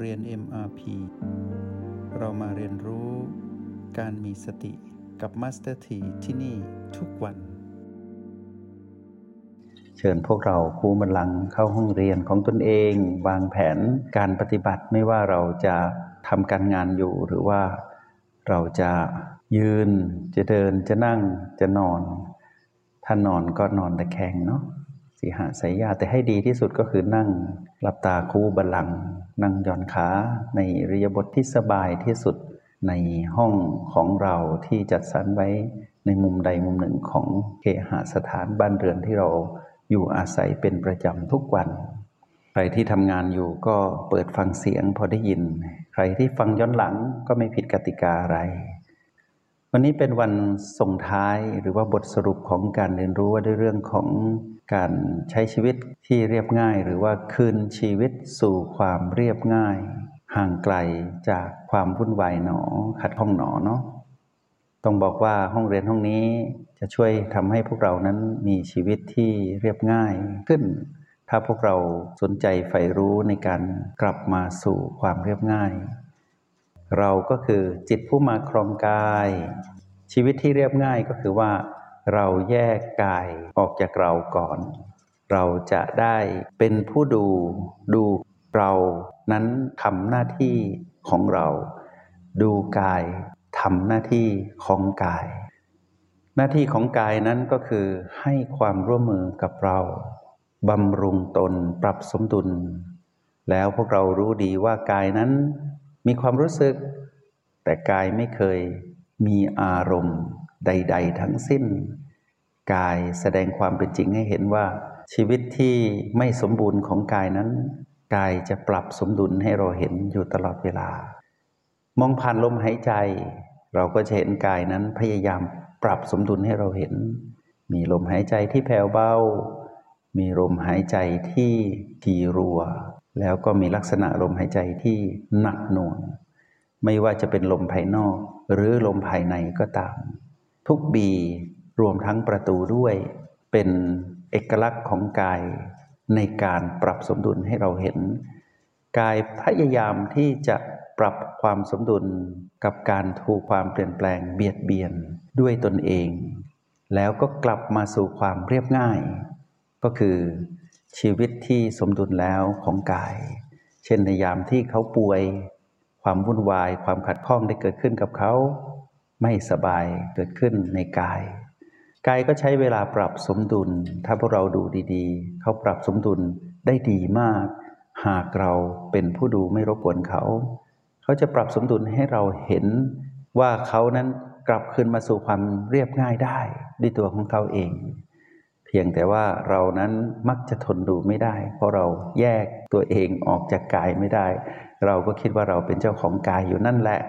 เรียน MRP เรามาเรียนรู้การมีสติกับ Master T ที่ที่นี่ทุกวัน เชิญพวกเราครูบันลังเข้าห้องเรียนของตนเอง วางแผนการปฏิบัติไม่ว่าเราจะทำการงานอยู่หรือว่าเราจะยืนจะเดินจะนั่งจะนอน ถ้านอนก็นอนตะแคงเนาะ สีหาสายยาแต่ให้ดีที่สุดก็คือนั่งหลับตาคู่บัลลังก์นั่งย่อนขาในรียบทที่สบายที่สุดในห้องของเราที่จัดสรรไว้ในมุมใดมุมหนึ่งของเคหสถานบ้านเรือนที่เราอยู่อาศัยเป็นประจำทุกวัน ใครที่ทำงานอยู่ก็เปิดฟังเสียงพอได้ยิน ใครที่ฟังย้อนหลังก็ไม่ผิดกติกาอะไร วันนี้เป็นวันส่งท้ายหรือว่าบทสรุปของการเรียนรู้ว่าด้วยเรื่องของการใช้ชีวิตที่เรียบง่าย หรือว่าคืนชีวิตสู่ความเรียบง่าย ห่างไกลจากความวุ่นวายหนอ ขัดข้องหนอเนาะต้องบอกว่าห้องเรียนห้องนี้จะช่วยทำให้พวกเรานั้นมีชีวิตที่เรียบง่ายขึ้น ถ้าพวกเราสนใจใฝ่รู้ในการกลับมาสู่ความเรียบง่าย เราก็คือจิตผู้มาครองกาย ชีวิตที่เรียบง่ายก็คือว่า เราแยกกายออกจากเราก่อน เราจะได้เป็นผู้ดูดูเรานั้นทำหน้าที่ของเรา ดูกายทำหน้าที่ของกาย หน้าที่ของกายนั้นก็คือให้ความร่วมมือกับเราบำรุงตนปรับสมดุล แล้วพวกเรารู้ดีว่ากายนั้น มีความรู้สึก แต่กายไม่เคยมีอารมณ์ใด ๆ ทั้งสิ้น กายแสดงความเป็นจริงให้เห็นว่า ชีวิตที่ไม่สมบูรณ์ของกายนั้น กายจะปรับสมดุลให้เราเห็นอยู่ตลอดเวลา มองผ่านลมหายใจ เราก็จะเห็นกายนั้นพยายามปรับสมดุลให้เราเห็น มีลมหายใจที่แผ่วเบา มีลมหายใจที่ทีรัว แล้วก็มีลักษณะลมหายใจที่หนักหน่วง ไม่ว่าจะเป็นลมภายนอก หรือลมภายในก็ตาม ทุกบีรวมทั้งประตูด้วย เป็นเอกลักษณ์ของกายในการปรับสมดุลให้เราเห็น กายพยายามที่จะปรับความสมดุลกับการถูกความเปลี่ยนแปลงเบียดเบียนด้วยตนเอง แล้วก็กลับมาสู่ความเรียบง่าย ก็คือ ชีวิตที่สมดุลแล้วของกาย เช่นในยามที่เขาป่วย ความวุ่นวาย ความขัดข้องได้เกิดขึ้นกับเขา ไม่สบายเกิดขึ้นในกาย กายก็ใช้เวลาปรับสมดุล ถ้าพวกเราดูดีๆ เขาปรับสมดุลได้ดีมาก หากเราเป็นผู้ดูไม่รบกวนเขา เขาจะปรับสมดุลให้เราเห็นว่าเขานั้นกลับคืนมาสู่ความเรียบง่ายได้ด้วยตัวของเขาเอง เพียงแต่ว่าเรานั้นมักจะทนดูไม่ได้ เพราะเราแยกตัวเองออกจากกายไม่ได้ เราก็คิดว่าเราเป็นเจ้าของกายอยู่นั่นแหละ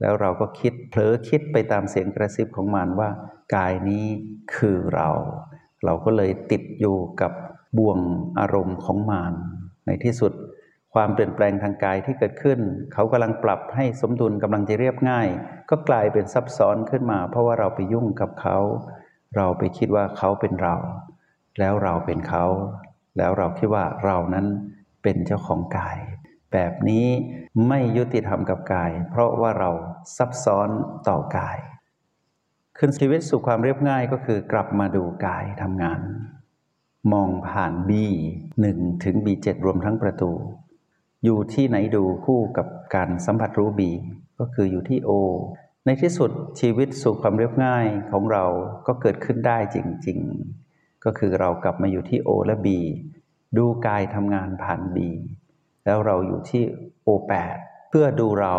แล้วเราก็คิดเผลอคิดไปตามเสียงกระซิบของมันว่า กายนี้คือเรา เราก็เลยติดอยู่กับบ่วงอารมณ์ของมานในที่สุด ความเปลี่ยนแปลงทางกายที่เกิดขึ้น เขากำลังปรับให้สมดุลกำลังจะเรียบง่าย ก็กลายเป็นซับซ้อนขึ้นมา เพราะว่าเราไปยุ่งกับเขา เราไปคิดว่าเขาเป็นเรา แล้วเราเป็นเขา แล้วเราคิดว่าเรานั้นเป็นเจ้าของกาย แบบนี้ไม่ยุติธรรมกับกาย เพราะว่าเราซับซ้อนต่อกาย ขึ้นชีวิตสู่ความเรียบง่ายก็คือกลับมาดูกายทำงาน มองผ่าน B 1 ถึง B7 รวมทั้งประตู อยู่ที่ไหนดูคู่กับการสัมผัสรู้ B ก็คืออยู่ที่ O ในที่สุดชีวิตสู่ความเรียบง่ายของเราก็เกิดขึ้นได้จริง ๆ ก็คือเรากลับมาอยู่ที่ O และ B ดูกายทำงานผ่าน B แล้วเราอยู่ที่โอแปดเพื่อดูเรา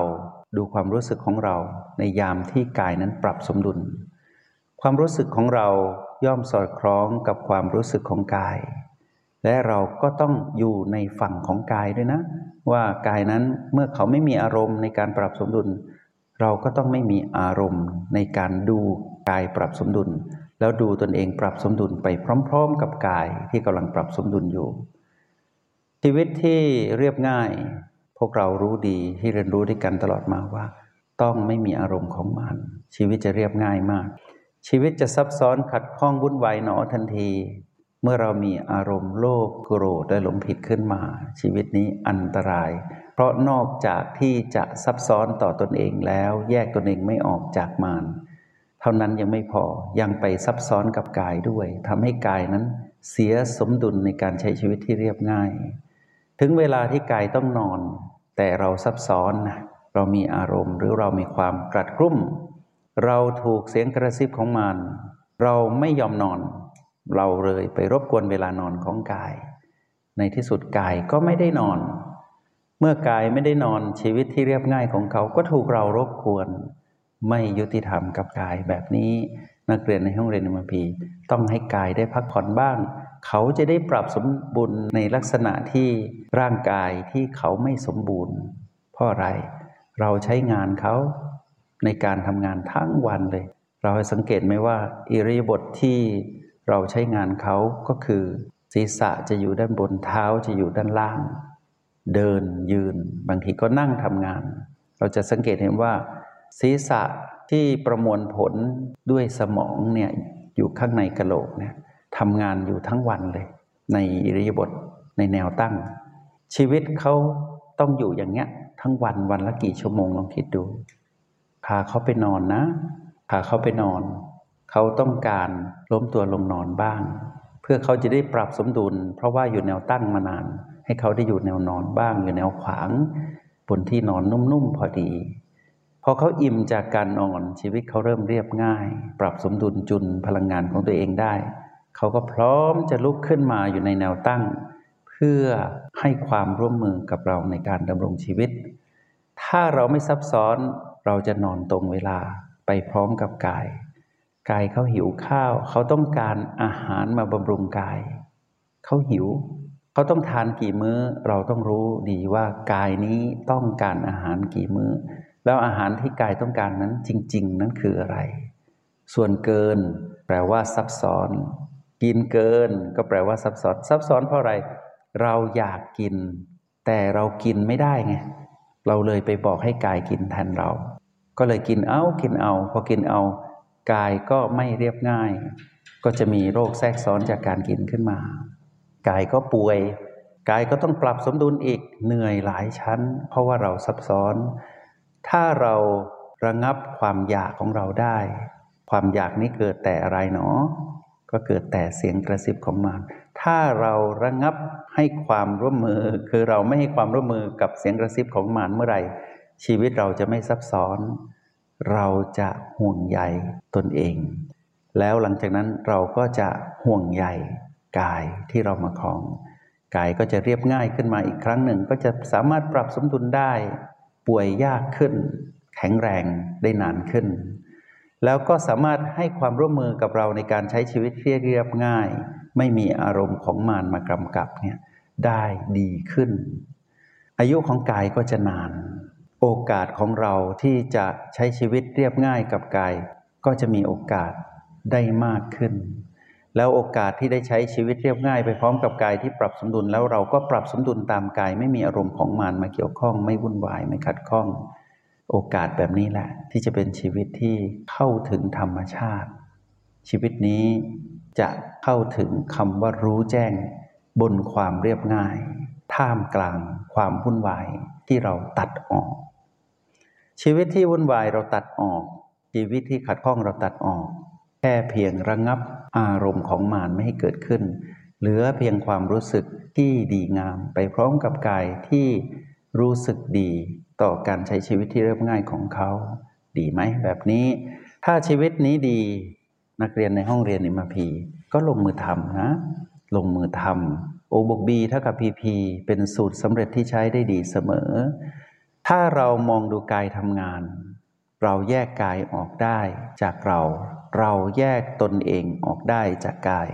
ดูความรู้สึกของเราในยามที่กายนั้นปรับสมดุล ความรู้สึกของเราย่อมสอดคล้องกับความรู้สึกของกาย และเราก็ต้องอยู่ในฝั่งของกายด้วยนะ ว่ากายนั้นเมื่อเขาไม่มีอารมณ์ในการปรับสมดุล เราก็ต้องไม่มีอารมณ์ในการดูกายปรับสมดุล แล้วดูตนเองปรับสมดุลไปพร้อม ๆ กับกายที่กำลังปรับสมดุลอยู่ ชีวิตที่เรียบง่าย พวกเรารู้ดีที่เรียนรู้ด้วยกันตลอดมาว่า ต้องไม่มีอารมณ์ของมัน ชีวิตจะเรียบง่ายมาก ชีวิตจะซับซ้อนขัดข้องวุ่นวายหนอทันที เมื่อเรามีอารมณ์โลภโกรธและหลงผิดขึ้นมา ชีวิตนี้อันตราย เพราะนอกจากที่จะซับซ้อนต่อตนเองแล้ว แยกตนเองไม่ออกจากมารเท่านั้นยังไม่พอยังไปซับซ้อนกับกายด้วยทำให้กายนั้นเสียสมดุลในการใช้ชีวิตที่เรียบง่าย ถึงเวลาที่กายต้องนอน แต่เราซับซ้อนนะเรามีอารมณ์หรือเรามีความกรัดกรุ่มเราถูกเสียงกระซิบของมารเราไม่ยอมนอน เราเลยไปรบกวนเวลานอนของกาย ในที่สุดกายก็ไม่ได้นอน เมื่อกายไม่ได้นอนชีวิตที่เรียบง่ายของเขาก็ถูกเรารบกวน ไม่ยุติธรรมกับกายแบบนี้ นักเรียนในห้องเรียนมพีต้องให้กายได้พักผ่อนบ้าง เขาจะได้ปรับสมบูรณ์ในลักษณะที่ร่างกายที่เขาไม่สมบูรณ์เพราะอะไร เราใช้งานเขาในการทำงานทั้งวันเลย เราสังเกตไหมว่าอิริยาบถทที่เราใช้งานเขาก็คือ ศีรษะจะอยู่ด้านบนเท้าจะอยู่ด้านล่าง เดินยืน บางทีก็นั่งทำงาน เราจะสังเกตเห็นว่า ศีรษะที่ประมวลผลด้วยสมองเนี่ยอยู่ข้างในกระโหลกเนี่ยทำงานอยู่ทั้งวันเลย ในอิริยาบถในแนวตั้ง ชีวิตเขาต้องอยู่อย่างเงี้ยทั้งวันวันละกี่ชั่วโมงลองคิดดูพาเขาไปนอนนะพาเขาไปนอน เขาต้องการล้มตัวลงนอนบ้าง เพื่อเขาจะได้ปรับสมดุล เพราะว่าอยู่แนวตั้งมานาน ให้เขาได้อยู่แนวนอนบ้าง อยู่แนวขวาง บนที่นอนนุ่มๆพอดี พอเขาอิ่มจากการนอนชีวิตเขาเริ่มเรียบง่าย ปรับสมดุลจุนพลังงานของตัวเองได้ เขาก็พร้อมจะลุกขึ้นมาอยู่ในแนวตั้ง เพื่อให้ความร่วมมือกับเราในการดำรงชีวิต ถ้าเราไม่ซับซ้อนเราจะนอนตรงเวลาไปพร้อมกับกาย กายเขาหิวข้าว เขาต้องการอาหารมาบำรุงกาย เขาหิว เขาต้องทานกี่มื้อ เราต้องรู้ดีว่ากายนี้ต้องการอาหารกี่มื้อ แล้วอาหารที่กายต้องการนั้นจริง ๆ นั้นคืออะไร ส่วนเกิน แปลว่าซับซ้อน กินเกิน ก็แปลว่าซับซ้อนซับซ้อนเพราะอะไร เราอยากกิน แต่เรากินไม่ได้ไงเราเลยไปบอกให้กายกินแทนเรา ก็เลยกินเอากินเอา พอกินเอากายก็ไม่เรียบง่าย ก็จะมีโรคแทรกซ้อนจากการกินขึ้นมา กายก็ป่วย กายก็ต้องปรับสมดุลอีกเหนื่อยหลายชั้น เพราะว่าเราซับซ้อน ถ้าเราระงับความอยากของเราได้ ความอยากนี้เกิดแต่อะไรเนาะก็เกิดแต่เสียงกระซิบของมันถ้าเราระงับให้ความร่วมมือ คือเราไม่ให้ความร่วมมือกับเสียงกระซิบของมันเมื่อไหร่ ชีวิตเราจะไม่ซับซ้อน เราจะห่วงใยตนเอง แล้วหลังจากนั้นเราก็จะห่วงใย กายที่เรามาครอง กายก็จะเรียบง่ายขึ้นมาอีกครั้งหนึ่ง ก็จะสามารถปรับสมดุลได้ ป่วยยากขึ้น แข็งแรงได้นานขึ้น แล้วก็สามารถให้ความร่วมมือกับเราในการใช้ชีวิตเรียบง่าย ไม่มีอารมณ์ของมารมากำกับเนี่ยได้ดีขึ้น อายุของกายก็จะนาน โอกาสของเราที่จะใช้ชีวิตเรียบง่ายกับกาย ก็จะมีโอกาสได้มากขึ้น แล้วโอกาสที่ได้ใช้ชีวิตเรียบง่ายไปพร้อมกับกายที่ปรับสมดุลแล้วเราก็ปรับสมดุลตามกาย ไม่มีอารมณ์ของมารมาเกี่ยวข้อง ไม่วุ่นวายไม่ขัดข้อง โอกาสแบบนี้แหละ ที่จะเป็นชีวิตที่เข้าถึงธรรมชาติ ชีวิตนี้จะเข้าถึงคำว่ารู้แจ้ง บนความเรียบง่าย ท่ามกลางความวุ่นวายที่เราตัดออก ชีวิตที่วุ่นวายเราตัดออก ชีวิตที่ขัดข้องเราตัดออก แค่เพียงระงงับ อารมณ์ของมารไม่ให้เกิดขึ้น เหลือเพียงความรู้สึกที่ดีงามไปพร้อมกับกายที่รู้สึกดีต่อการใช้ชีวิตที่เรียบง่ายของเขา ดีไหมแบบนี้ ถ้าชีวิตนี้ดี นักเรียนในห้องเรียนอิมาพีก็ลงมือทำนะ ลงมือทำโอบกบีเท่ากับพีพีเป็นสูตรสำเร็จที่ใช้ได้ดีเสมอ ถ้าเรามองดูกายทำงาน เราแยกกายออกได้จากเรา เราแยกตนเองออกได้จากกาย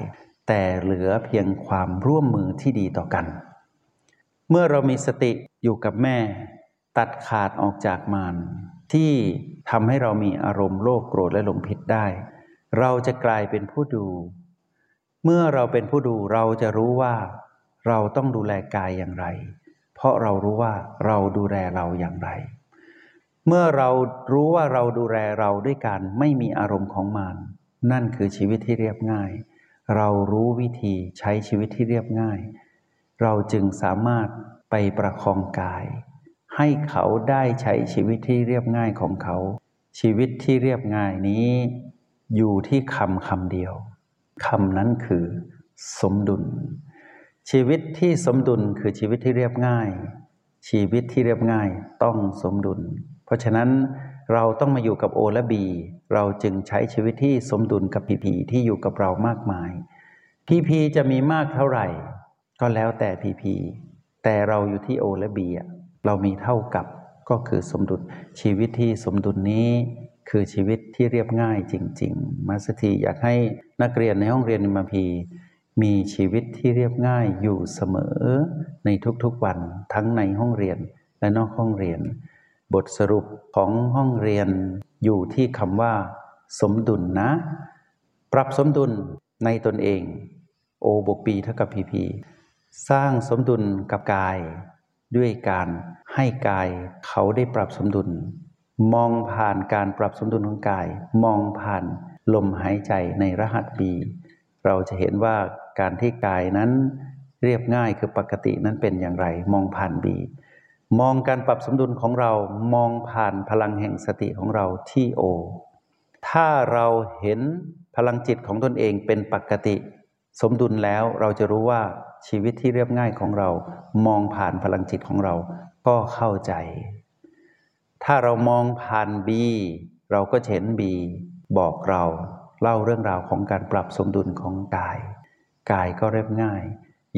แต่เหลือเพียงความร่วมมือที่ดีต่อกัน เมื่อเรามีสติอยู่กับแม่ ตัดขาดออกจากมารที่ทำให้เรามีอารมณ์โลภโกรธและหลงผิดได้ เราจะกลายเป็นผู้ดู เมื่อเราเป็นผู้ดูเราจะรู้ว่า เราต้องดูแลกายอย่างไร เพราะเรารู้ว่าเราดูแลเราอย่างไร เมื่อเรารู้ว่าเราดูแลเราด้วยการไม่มีอารมณ์ของมานนั่นคือชีวิตที่เรียบง่าย เรารู้วิธีใช้ชีวิตที่เรียบง่าย เราจึงสามารถไปประคองกาย ให้เขาได้ใช้ชีวิตที่เรียบง่ายของเขา ชีวิตที่เรียบง่ายนี้ อยู่ที่คำคำเดียวคำนั้นคือ สมดุล ชีวิตที่สมดุลคือชีวิตที่เรียบง่าย ชีวิตที่เรียบง่ายต้องสมดุล ราะฉะนั้นเราต้องมาอยู่กับโอและบีเราจึงใช้ชีวิตที่สมดุลกับพีพีที่อยู่กับเรามากมายพีพีจะมีมากเท่าไหร่ ก็แล้วแต่พีพีแต่เราอยู่ที่โอและบีเรามีเท่ากับก็คือสมดุลชีวิตที่สมดุลนี้ คือชีวิตที่เรียบง่ายจริง ๆ มาสถีอยากให้นักเรียนในห้องเรียนมาพีมีชีวิตที่เรียบง่ายอยู่เสมอในทุกๆวันทั้งในห้องเรียนและนอกห้องเรียน บทสรุปของห้องเรียนอยู่ที่คำว่า สมดุลนะ ปรับสมดุลในตนเองโอบวกปีเท่ากับพีพีสร้างสมดุลกับกาย ด้วยการให้กายเขาได้ปรับสมดุล มองผ่านการปรับสมดุลของกาย มองผ่านลมหายใจในรหัสบีเราจะเห็นว่าการที่กายนั้นเรียบง่ายคือปกตินั้นเป็นอย่างไร มองผ่านบี มองการปรับสมดุลของเรามองผ่านพลังแห่งสติของเราที่โอ ถ้าเราเห็นพลังจิตของตนเองเป็นปกติ สมดุลแล้วเราจะรู้ว่าชีวิตที่เรียบง่ายของเรา มองผ่านพลังจิตของเราก็เข้าใจ ถ้าเรามองผ่านบีเราก็เห็นบีบอกเราเล่าเรื่องราวของการปรับสมดุลของกาย กายก็เรียบง่าย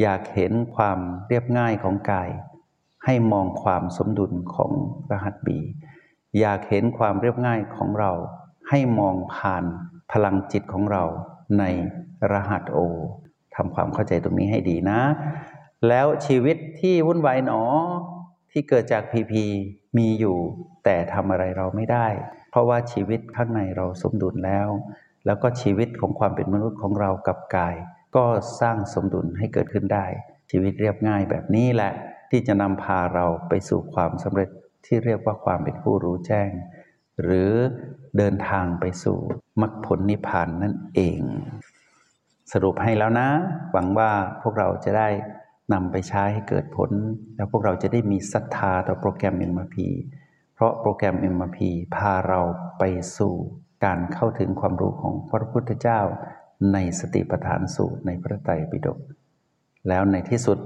อยากเห็นความเรียบง่ายของกาย ให้มองความสมดุลของรหัสบี อยากเห็นความเรียบง่ายของเรา ให้มองผ่านพลังจิตของเราในรหัสโอทำความเข้าใจตรงนี้ให้ดีนะ แล้วชีวิตที่วุ่นวายหนอที่เกิดจากพีพีมีอยู่ แต่ทำอะไรเราไม่ได้ เพราะว่าชีวิตข้างในเราสมดุลแล้ว แล้วก็ชีวิตของความเป็นมนุษย์ของเรากับกาย ก็สร้างสมดุลให้เกิดขึ้นได้ ชีวิตเรียบง่ายแบบนี้แหละ ที่จะนำพาเราไปสู่ความสำเร็จที่เรียกว่าความเป็นผู้รู้แจ้ง หรือเดินทางไปสู่มรรคผลนิพพานนั่นเอง สรุปให้แล้วนะ หวังว่าพวกเราจะได้นำไปใช้ให้เกิดผล แล้วพวกเราจะได้มีศรัทธาต่อโปรแกรม MRP เพราะโปรแกรม MRP พาเราไปสู่การเข้าถึงความรู้ของพระพุทธเจ้า ในสติปัฏฐานสูตรในพระไตรปิฎกแล้วในที่สุด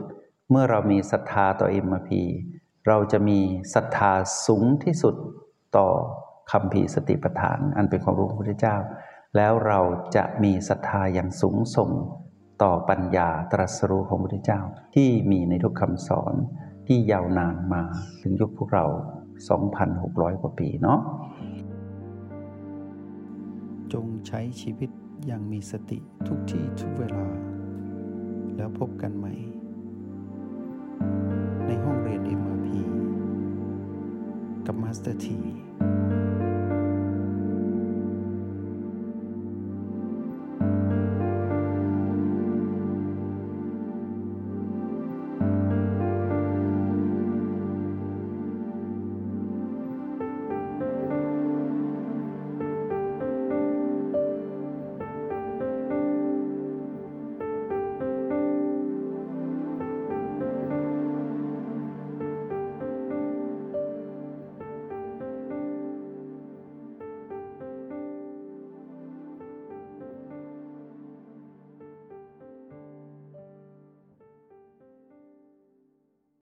เมื่อเรามีศรัทธาต่อ MRP เราจะมีศรัทธาสูงที่สุดต่อคำพีสติปัฏฐาน อันเป็นความรู้ของพระพุทธเจ้า แล้วเราจะมีศรัทธาอย่างสูงส่งต่อปัญญาตรัสรู้ของพระพุทธเจ้า ที่มีในทุกคำสอนที่ยาวนานมาถึงยุคพวกเรา 2,600 กว่าปีเนาะจงใช้ชีวิตอย่างมีสติทุกที่ทุกเวลา แล้วพบกันใหม่ เรียน MRP กับมาสเตอร์ที